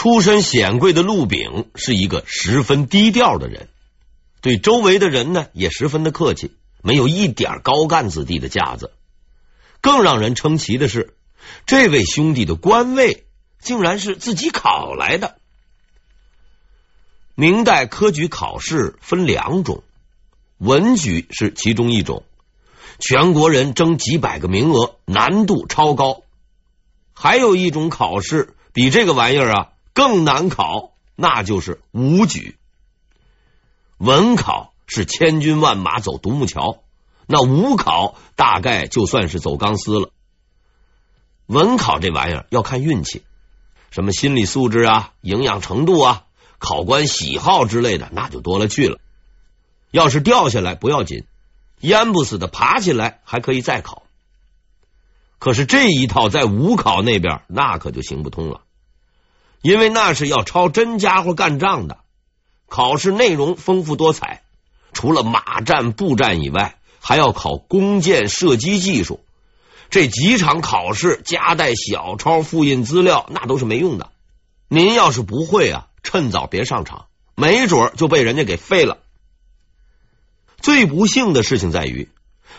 出身显贵的陆炳是一个十分低调的人，对周围的人呢也十分的客气，没有一点高干子弟的架子。更让人称奇的是，这位兄弟的官位竟然是自己考来的。明代科举考试分两种，文举是其中一种，全国人争几百个名额，难度超高。还有一种考试比这个玩意儿啊更难考，那就是武举。文考是千军万马走独木桥，那武考大概就算是走钢丝了。文考这玩意儿要看运气，什么心理素质啊、营养程度啊。考官喜好之类的，那就多了去了。要是掉下来不要紧，淹不死的爬起来还可以再考。可是这一套在武考那边，那可就行不通了，因为那是要抄真家伙干仗的。考试内容丰富多彩，除了马战、步战以外，还要考弓箭、射击技术。这几场考试夹带小抄、复印资料，那都是没用的。您要是不会啊。趁早别上场，没准就被人家给废了。最不幸的事情在于，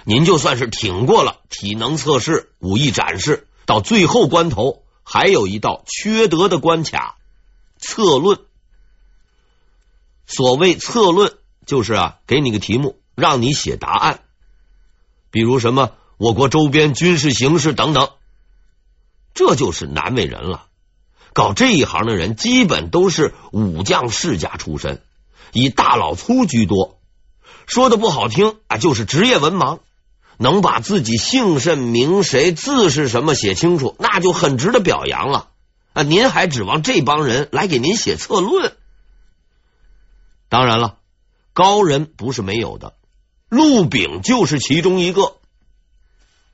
您就算是挺过了体能测试、武艺展示，到最后关头，还有一道缺德的关卡——策论。所谓策论，就是啊，给你个题目，让你写答案，比如什么我国周边军事形势等等，这就是难为人了。搞这一行的人，基本都是武将世家出身，以大老粗居多。说的不好听啊，就是职业文盲，能把自己姓甚名谁、字是什么写清楚，那就很值得表扬了啊！您还指望这帮人来给您写策论？当然了，高人不是没有的，陆炳就是其中一个。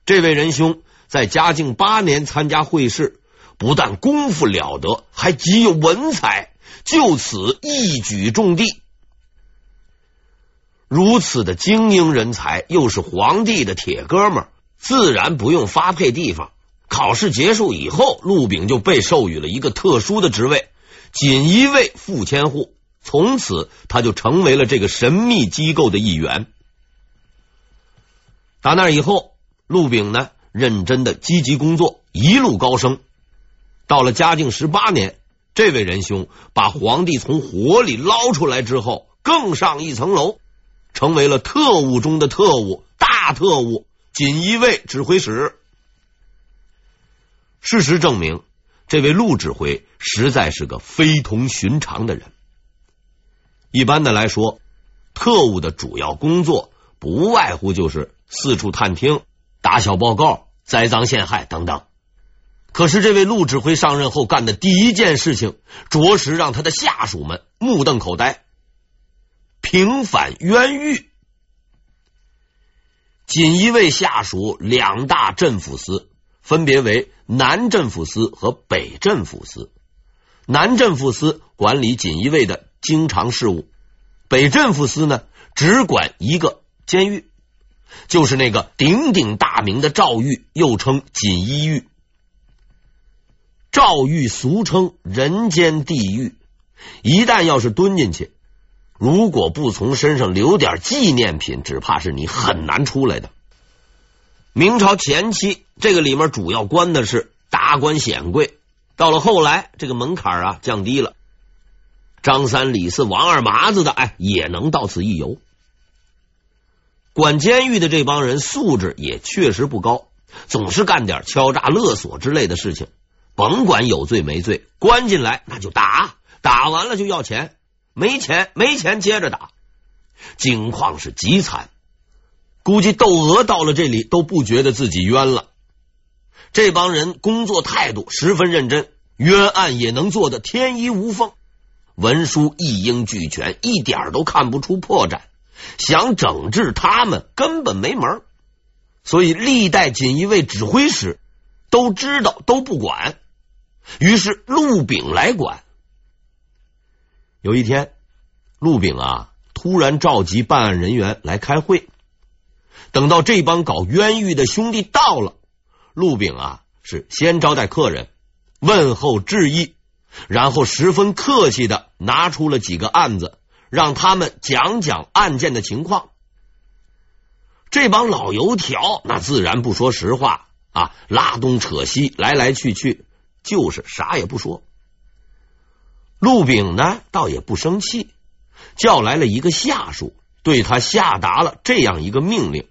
这位仁兄在嘉靖八年参加会试。不但功夫了得，还极有文采，就此一举中第。如此的精英人才，又是皇帝的铁哥们儿，自然不用发配地方。考试结束以后，陆炳就被授予了一个特殊的职位——锦衣卫副千户。从此，他就成为了这个神秘机构的一员。打那以后，陆炳呢，认真的积极工作，一路高升。到了嘉靖十八年，这位仁兄把皇帝从火里捞出来之后，更上一层楼，成为了特务中的特务，大特务，锦衣卫指挥使。事实证明，这位陆指挥实在是个非同寻常的人。一般的来说，特务的主要工作不外乎就是四处探听、打小报告、栽赃陷害等等。可是，这位陆指挥上任后干的第一件事情，着实让他的下属们目瞪口呆。平反冤狱，锦衣卫下属两大镇抚司，分别为南镇抚司和北镇抚司。南镇抚司管理锦衣卫的经常事务，北镇抚司呢，只管一个监狱，就是那个鼎鼎大名的赵狱，又称锦衣狱。赵狱俗称人间地狱，一旦要是蹲进去，如果不从身上留点纪念品，只怕是你很难出来的。明朝前期，这个里面主要关的是达官显贵，到了后来，这个门槛啊降低了，张三李四王二麻子的，哎，也能到此一游。管监狱的这帮人素质也确实不高，总是干点敲诈勒索之类的事情。甭管有罪没罪，关进来那就打，打完了就要钱，没钱没钱接着打，境况是极惨。估计窦娥到了这里都不觉得自己冤了。这帮人工作态度十分认真，冤案也能做得天衣无缝，文书一应俱全，一点都看不出破绽。想整治他们根本没门，所以历代锦衣卫指挥使都知道都不管。于是陆炳来管。有一天，陆炳啊突然召集办案人员来开会。等到这帮搞冤狱的兄弟到了，陆炳啊是先招待客人，问候致意，然后十分客气的拿出了几个案子，让他们讲讲案件的情况。这帮老油条那自然不说实话啊，拉东扯西，来来去去，就是啥也不说。陆炳呢，倒也不生气，叫来了一个下属，对他下达了这样一个命令：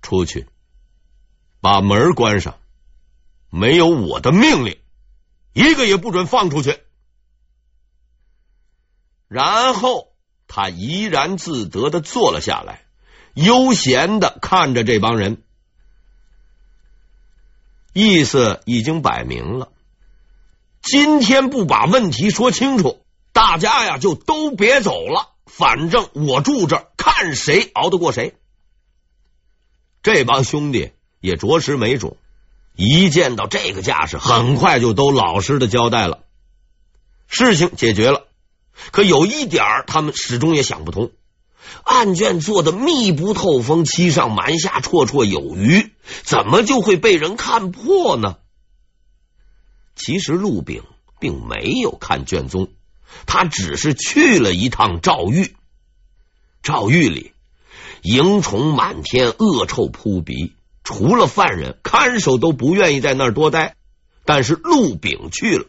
出去，把门关上，没有我的命令，一个也不准放出去。然后他怡然自得的坐了下来，悠闲的看着这帮人，意思已经摆明了。今天不把问题说清楚，大家呀就都别走了。反正我住这儿，看谁熬得过谁。这帮兄弟也着实没种，一见到这个架势，很快就都老实的交代了。事情解决了，可有一点他们始终也想不通：案卷做的密不透风，欺上瞒下，绰绰有余，怎么就会被人看破呢？其实陆炳并没有看卷宗，他只是去了一趟赵狱。赵狱里蝇虫满天，恶臭扑鼻，除了犯人，看守都不愿意在那儿多待。但是陆炳去了，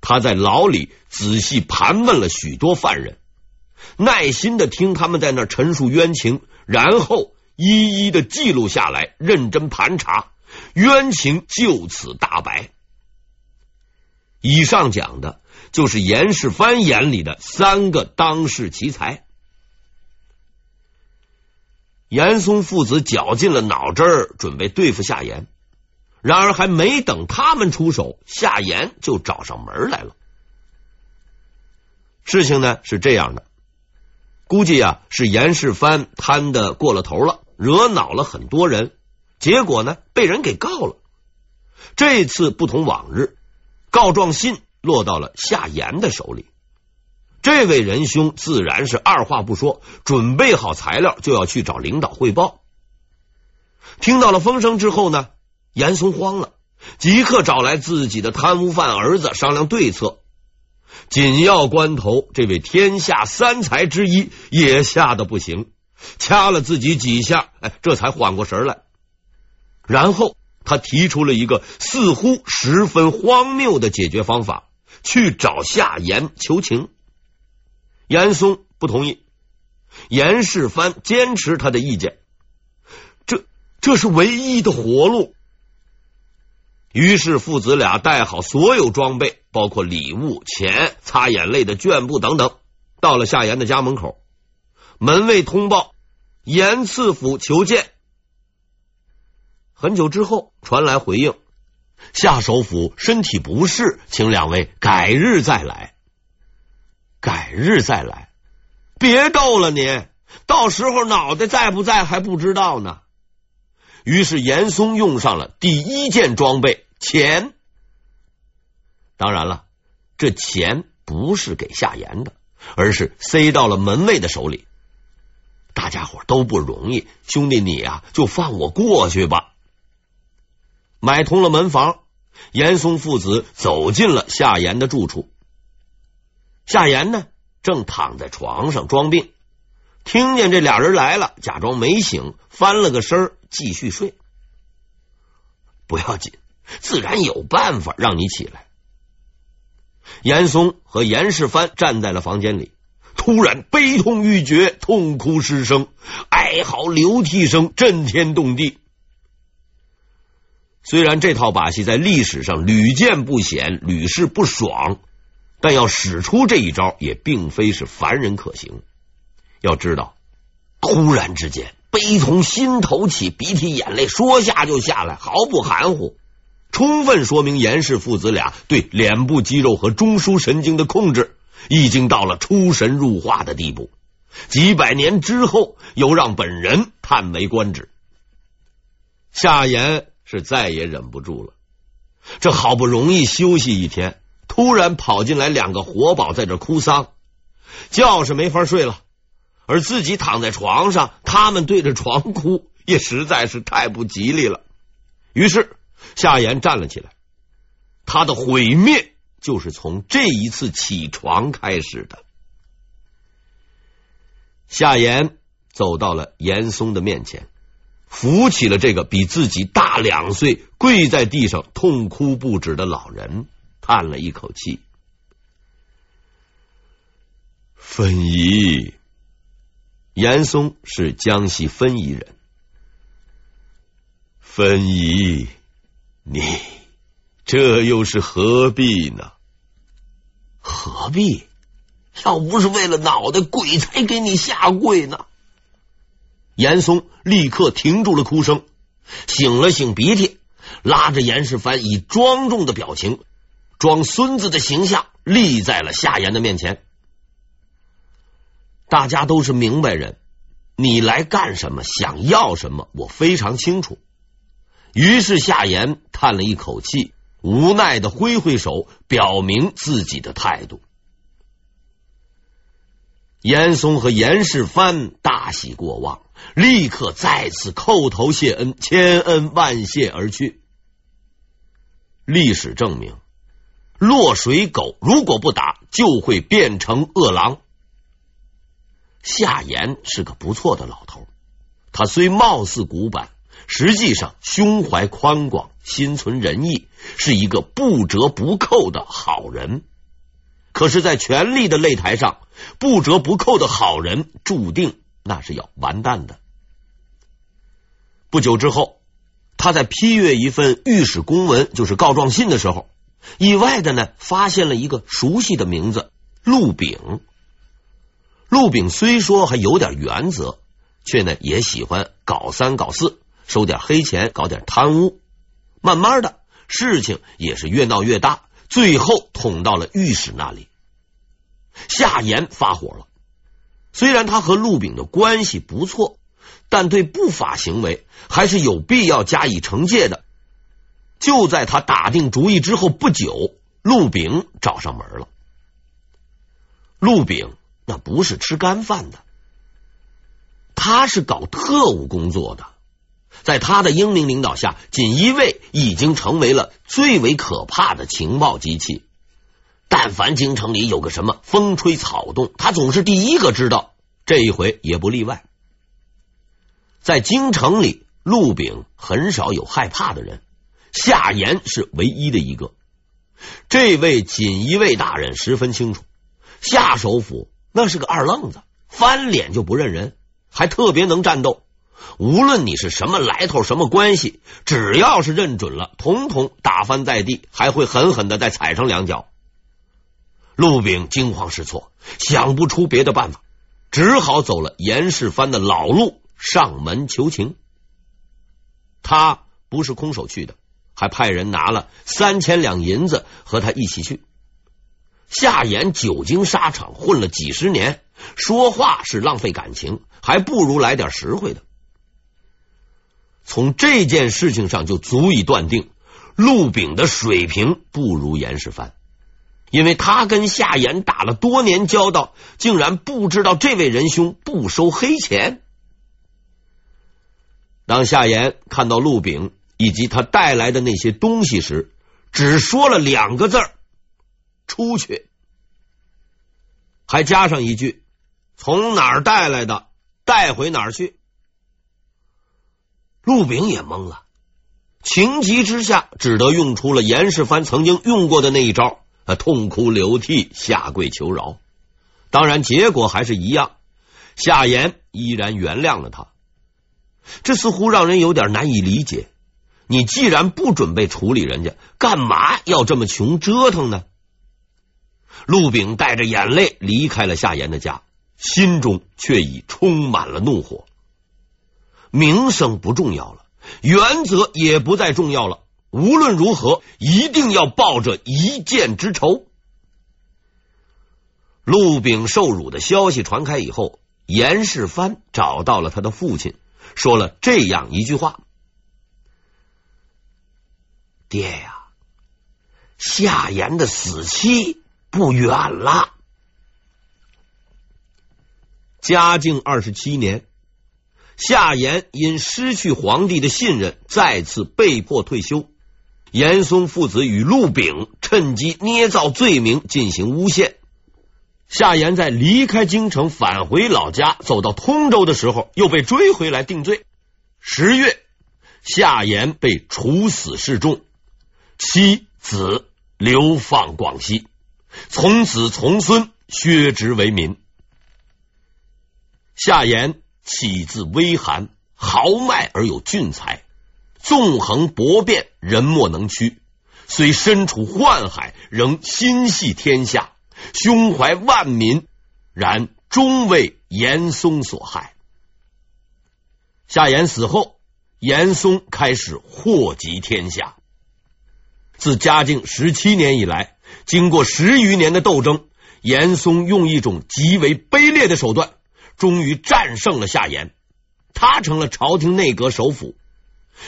他在牢里仔细盘问了许多犯人，耐心的听他们在那儿陈述冤情，然后一一的记录下来，认真盘查。冤情就此大白。以上讲的就是严世蕃眼里的三个当世奇才。严嵩父子绞尽了脑汁儿，准备对付夏言。然而还没等他们出手，夏言就找上门来了。事情呢是这样的，估计啊是严世蕃贪得过了头了，惹恼了很多人。结果呢，被人给告了。这次不同往日，告状信落到了夏言的手里。这位仁兄自然是二话不说，准备好材料就要去找领导汇报。听到了风声之后呢，严嵩慌了，即刻找来自己的贪污犯儿子商量对策。紧要关头，这位天下三才之一也吓得不行，掐了自己几下，哎，这才缓过神来。然后他提出了一个似乎十分荒谬的解决方法，去找夏言求情。严嵩不同意，严世蕃坚持他的意见，这这是唯一的活路。于是父子俩带好所有装备，包括礼物、钱、擦眼泪的绢布等等，到了夏言的家门口。门卫通报：严赐府求见。很久之后传来回应，夏首府身体不适，请两位改日再来。改日再来，别逗了你，到时候脑袋在不在还不知道呢。于是严嵩用上了第一件装备钱。当然了，这钱不是给夏言的，而是塞到了门卫的手里。大家伙都不容易，兄弟你啊，就放我过去吧。买通了门房，严嵩父子走进了夏言的住处。夏言呢，正躺在床上装病，听见这俩人来了，假装没醒，翻了个身继续睡。不要紧，自然有办法让你起来。严嵩和严世蕃站在了房间里，突然悲痛欲绝，痛哭失声，哀嚎流涕声震天动地。虽然这套把戏在历史上屡见不鲜，屡试不爽，但要使出这一招也并非是凡人可行。要知道，突然之间悲从心头起，鼻涕眼泪说下就下来，毫不含糊，充分说明严氏父子俩对脸部肌肉和中枢神经的控制已经到了出神入化的地步。几百年之后，又让本人叹为观止。夏言。是再也忍不住了，这好不容易休息一天，突然跑进来两个活宝在这哭丧，觉是没法睡了，而自己躺在床上，他们对着床哭，也实在是太不吉利了。于是夏言站了起来，他的毁灭就是从这一次起床开始的。夏言走到了严嵩的面前，扶起了这个比自己大两岁、跪在地上痛哭不止的老人，叹了一口气：“分宜。”严嵩是江西分宜人。分宜，你这又是何必呢？何必？要不是为了脑袋，鬼才给你下跪呢！严嵩立刻停住了哭声，擤了擤鼻涕，拉着严世蕃以庄重的表情，装孙子的形象立在了夏言的面前。大家都是明白人，你来干什么？想要什么？我非常清楚。于是夏言叹了一口气，无奈的挥挥手，表明自己的态度。严嵩和严世蕃大喜过望，立刻再次叩头谢恩，千恩万谢而去。历史证明，落水狗如果不打，就会变成饿狼。夏言是个不错的老头，他虽貌似古板。实际上，胸怀宽广，心存仁义，是一个不折不扣的好人。可是，在权力的擂台上，不折不扣的好人注定那是要完蛋的。不久之后，他在批阅一份御史公文，就是告状信的时候，意外的呢，发现了一个熟悉的名字——陆炳。陆炳虽说还有点原则，却呢也喜欢搞三搞四。收点黑钱，搞点贪污，慢慢的事情也是越闹越大，最后捅到了御史那里。夏言发火了，虽然他和陆炳的关系不错，但对不法行为还是有必要加以惩戒的。就在他打定主意之后不久，陆炳找上门了。陆炳那不是吃干饭的，他是搞特务工作的。在他的英明领导下，锦衣卫已经成为了最为可怕的情报机器。但凡京城里有个什么风吹草动，他总是第一个知道。这一回也不例外。在京城里，陆炳很少有害怕的人，夏言是唯一的一个。这位锦衣卫大人十分清楚，夏首辅那是个二愣子，翻脸就不认人，还特别能战斗。无论你是什么来头、什么关系，只要是认准了，统统打翻在地，还会狠狠的再踩上两脚。陆炳惊慌失措，想不出别的办法，只好走了严世蕃的老路，上门求情。他不是空手去的，还派人拿了三千两银子和他一起去。夏言久经沙场，混了几十年，说话是浪费感情，还不如来点实惠的。从这件事情上就足以断定，陆炳的水平不如严世蕃，因为他跟夏言打了多年交道，竟然不知道这位仁兄不收黑钱。当夏言看到陆炳以及他带来的那些东西时，只说了两个字：“出去”，还加上一句：“从哪儿带来的，带回哪儿去。”陆炳也懵了，情急之下，只得用出了严世蕃曾经用过的那一招，痛哭流涕，下跪求饶。当然，结果还是一样，夏言依然原谅了他。这似乎让人有点难以理解。你既然不准备处理人家，干嘛要这么穷折腾呢？陆炳带着眼泪离开了夏言的家，心中却已充满了怒火。名声不重要了，原则也不再重要了。无论如何，一定要报这一箭之仇。陆炳受辱的消息传开以后，严世蕃找到了他的父亲，说了这样一句话：“爹呀，夏言的死期不远了。”嘉靖二十七年。夏言因失去皇帝的信任，再次被迫退休，严嵩父子与陆炳趁机捏造罪名进行诬陷。夏言在离开京城返回老家，走到通州的时候，又被追回来定罪。十月，夏言被处死示众，妻子流放广西，从子从孙削职为民。夏言起自微寒，豪迈而有俊才。纵横博辩，人莫能屈。虽身处宦海，仍心系天下，胸怀万民，然终为严嵩所害。夏言死后，严嵩开始祸及天下。自嘉靖十七年以来，经过十余年的斗争，严嵩用一种极为卑劣的手段，终于战胜了夏言，他成了朝廷内阁首辅。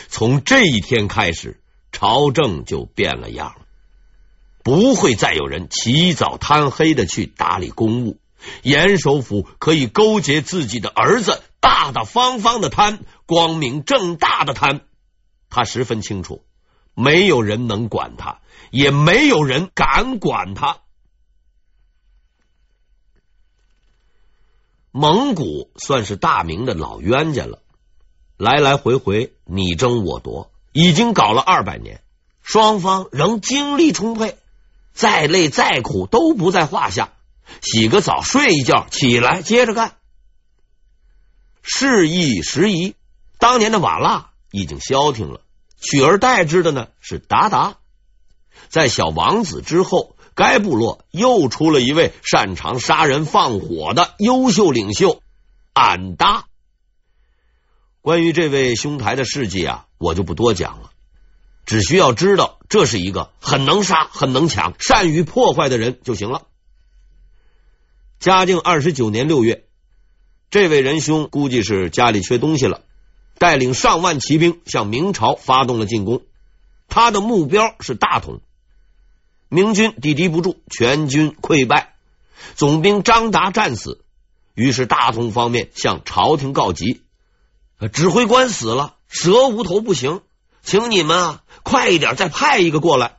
从这一天开始，朝政就变了样，不会再有人起早贪黑的去打理公务。严首府可以勾结自己的儿子，大大方方的贪，光明正大的贪。他十分清楚，没有人能管他，也没有人敢管他。蒙古算是大明的老冤家了。来来回回你争我夺，已经搞了二百年，双方仍精力充沛，再累再苦都不在话下。洗个澡，睡一觉，起来接着干。是易时移，当年的瓦剌已经消停了，取而代之的呢是韃靼。在小王子之后，该部落又出了一位擅长杀人放火的优秀领袖俺答。关于这位兄台的事迹啊，我就不多讲了，只需要知道这是一个很能杀、很能抢、善于破坏的人就行了。嘉靖二十九年六月，这位仁兄估计是家里缺东西了，带领上万骑兵向明朝发动了进攻。他的目标是大同，明军抵敌不住，全军溃败，总兵张达战死。于是大同方面向朝廷告急。指挥官死了，蛇无头不行，请你们啊，快一点再派一个过来。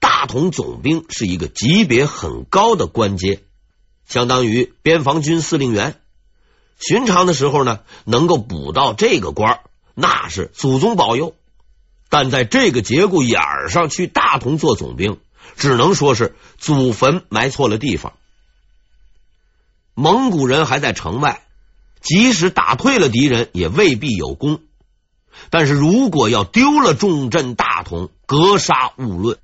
大同总兵是一个级别很高的官阶，相当于边防军司令员。寻常的时候呢，能够补到这个官，那是祖宗保佑。但在这个节骨眼儿上去大同做总兵，只能说是祖坟埋错了地方。蒙古人还在城外。即使打退了敌人，也未必有功。但是如果要丢了重镇大同，格杀勿论。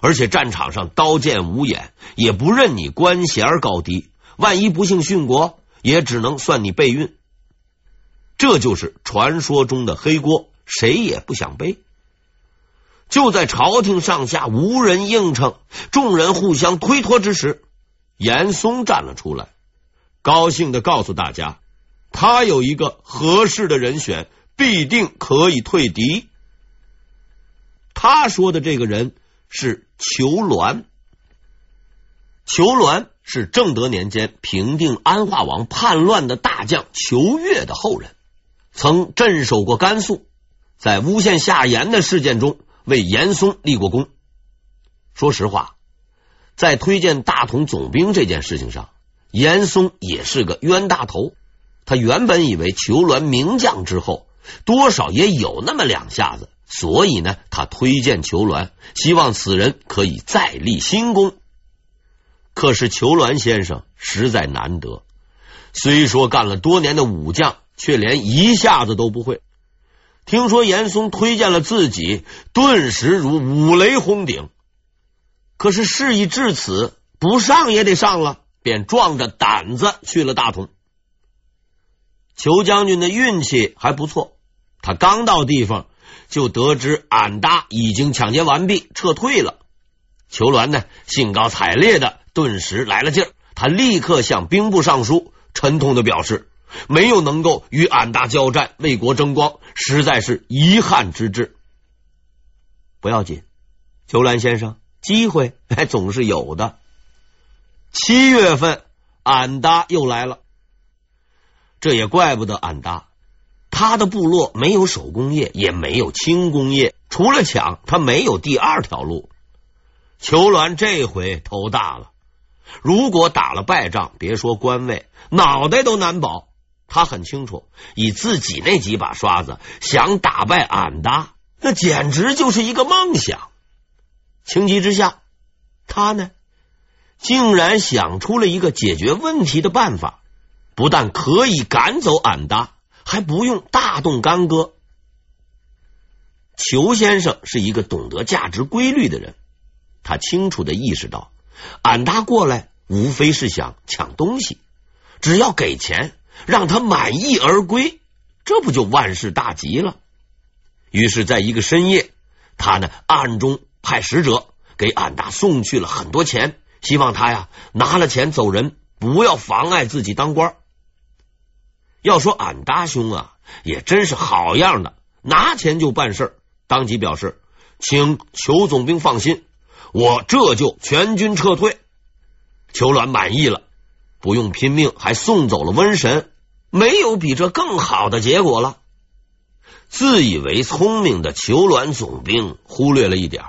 而且战场上刀剑无眼，也不认你官衔高低。万一不幸殉国，也只能算你背运。这就是传说中的黑锅，谁也不想背。就在朝廷上下无人应承，众人互相推脱之时，严嵩站了出来，高兴的告诉大家。他有一个合适的人选，必定可以退敌。他说的这个人是裘銮。裘銮是正德年间平定安化王叛乱的大将裘越的后人，曾镇守过甘肃，在诬陷夏言的事件中为严嵩立过功。说实话，在推荐大同总兵这件事情上，严嵩也是个冤大头。他原本以为裘銮名将之后，多少也有那么两下子，所以呢，他推荐裘銮，希望此人可以再立新功。可是裘銮先生实在难得，虽说干了多年的武将，却连一下子都不会。听说严嵩推荐了自己，顿时如五雷轰顶。可是事已至此，不上也得上了，便壮着胆子去了大同。裘将军的运气还不错，他刚到地方就得知俺答已经抢劫完毕，撤退了。裘銮呢，兴高采烈的，顿时来了劲儿。他立刻向兵部尚书沉痛的表示，没有能够与俺答交战，为国争光，实在是遗憾之至。不要紧，裘銮先生，机会还总是有的。七月份，俺答又来了。这也怪不得俺答，他的部落没有手工业，也没有轻工业，除了抢，他没有第二条路。裘鸾这回头大了，如果打了败仗，别说官位，脑袋都难保。他很清楚，以自己那几把刷子，想打败俺答，那简直就是一个梦想。情急之下，他呢，竟然想出了一个解决问题的办法，不但可以赶走俺答，还不用大动干戈。裘先生是一个懂得价值规律的人，他清楚的意识到，俺答过来无非是想抢东西，只要给钱，让他满意而归，这不就万事大吉了？于是，在一个深夜，他呢暗中派使者给俺答送去了很多钱，希望他呀拿了钱走人，不要妨碍自己当官。要说俺大兄啊，也真是好样的，拿钱就办事。当即表示，请裘总兵放心，我这就全军撤退。裘鸾满意了，不用拼命，还送走了瘟神，没有比这更好的结果了。自以为聪明的裘鸾总兵忽略了一点，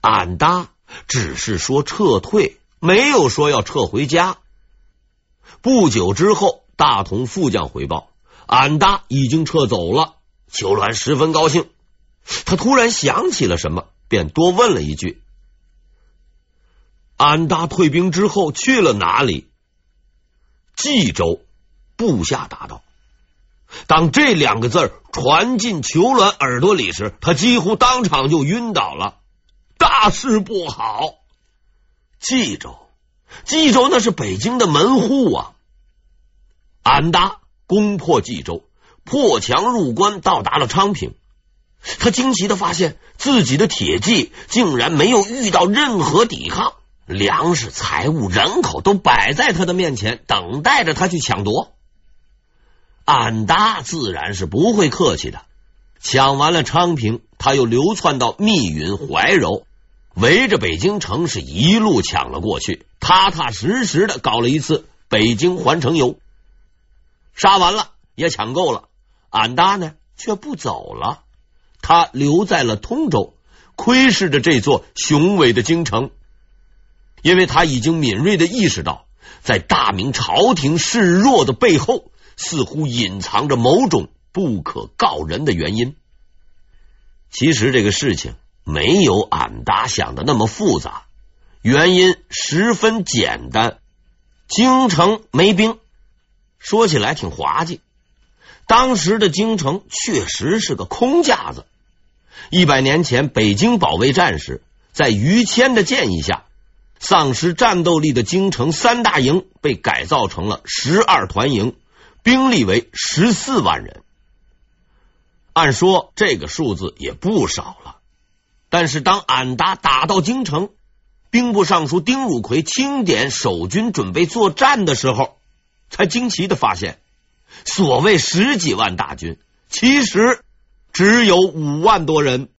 俺答只是说撤退，没有说要撤回家。不久之后，大同副将回报，俺答已经撤走了。裘鸾十分高兴。他突然想起了什么，便多问了一句：“俺答退兵之后去了哪里？”冀州，部下答道。当这两个字传进裘鸾耳朵里时，他几乎当场就晕倒了。大事不好！冀州，冀州那是北京的门户啊！俺答攻破冀州，破墙入关，到达了昌平。他惊奇的发现，自己的铁骑竟然没有遇到任何抵抗，粮食、财物、人口都摆在他的面前，等待着他去抢夺。俺答自然是不会客气的，抢完了昌平，他又流窜到密云、怀柔，围着北京城是一路抢了过去，踏踏实实的搞了一次北京环城游。杀完了，也抢够了，俺答呢却不走了。他留在了通州，窥视着这座雄伟的京城，因为他已经敏锐的意识到，在大明朝廷示弱的背后，似乎隐藏着某种不可告人的原因。其实这个事情没有俺答想的那么复杂，原因十分简单：京城没兵，说起来挺滑稽。当时的京城确实是个空架子。一百年前北京保卫战时，在于谦的建议下，丧失战斗力的京城三大营被改造成了十二团营，兵力为十四万人。按说这个数字也不少了，但是当俺答打到京城，兵部尚书丁汝奎清点守军准备作战的时候，才惊奇的发现。所谓十几万大军，其实只有五万多人。